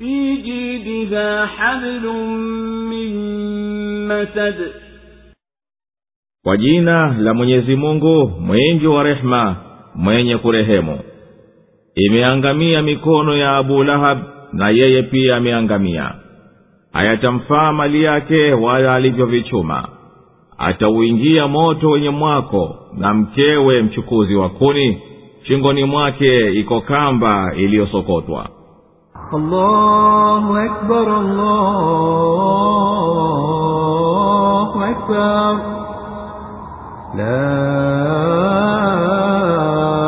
في جيدها حبل من مسد kwa jina la mwenyezi mungu mwingi wa rehema mwenye kurehemu imeangamia mikono ya abu lahab na yeye pia ameangamia hayatamfaa mali yake wala alivyovichuma atauingia moto wenye mwako na mkewe mchukuzi wa kuni shingoni mwake iko kamba iliyosokotwa الله أكبر الله أكبر لا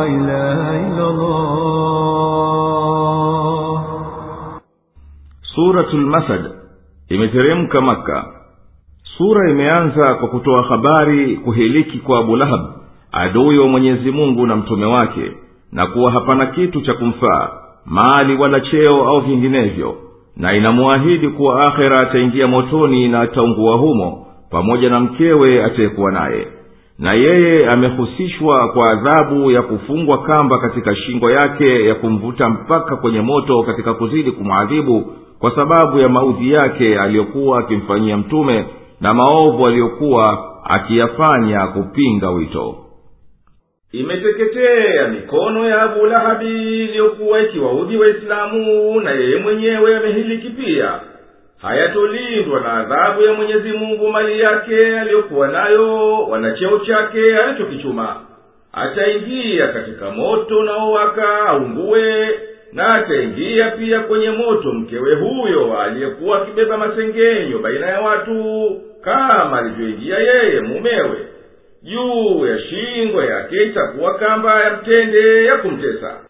إله إلا الله suratul masad imeteremka maka sura imeanza kwa kutoa habari kuhiliki kwa abu lahab adui wa mwenyezi mungu na mtume wake na kuwa hapana kitu cha kumfaa mali wala cheo au vinginevyo na inamwahidi kuwa akhera ataingia motoni na ataungua humo pamoja na mkewe atayekuwa naye. Na yeye amehusishwa kwa adhabu ya kufungwa kamba katika shingo yake ya kumvuta mpaka kwenye moto katika kuzidi kumwadhibu kwa sababu ya maudhi yake aliyokuwa akimfanyia mtume na maovu aliyokuwa akiyafanya kupinga wito imeteketea mikono ya abu lahabi iliyokuwa ikiwaudhi waislamu na yeye mwenyewe amehiliki pia hayatolindwa na adhabu ya mwenyezi mungu mali yake aliyokuwa nayo wanacheo chake alichokichuma. Ataingia katika moto unaowaka aungue na ataingia pia kwenye moto mkewe huyo aliyekuwa akibeba masengenyo baina ya watu kama alivyoingia yeye mumewe juu ya shingo yake itakuwa kamba ya mtende ya kumtesa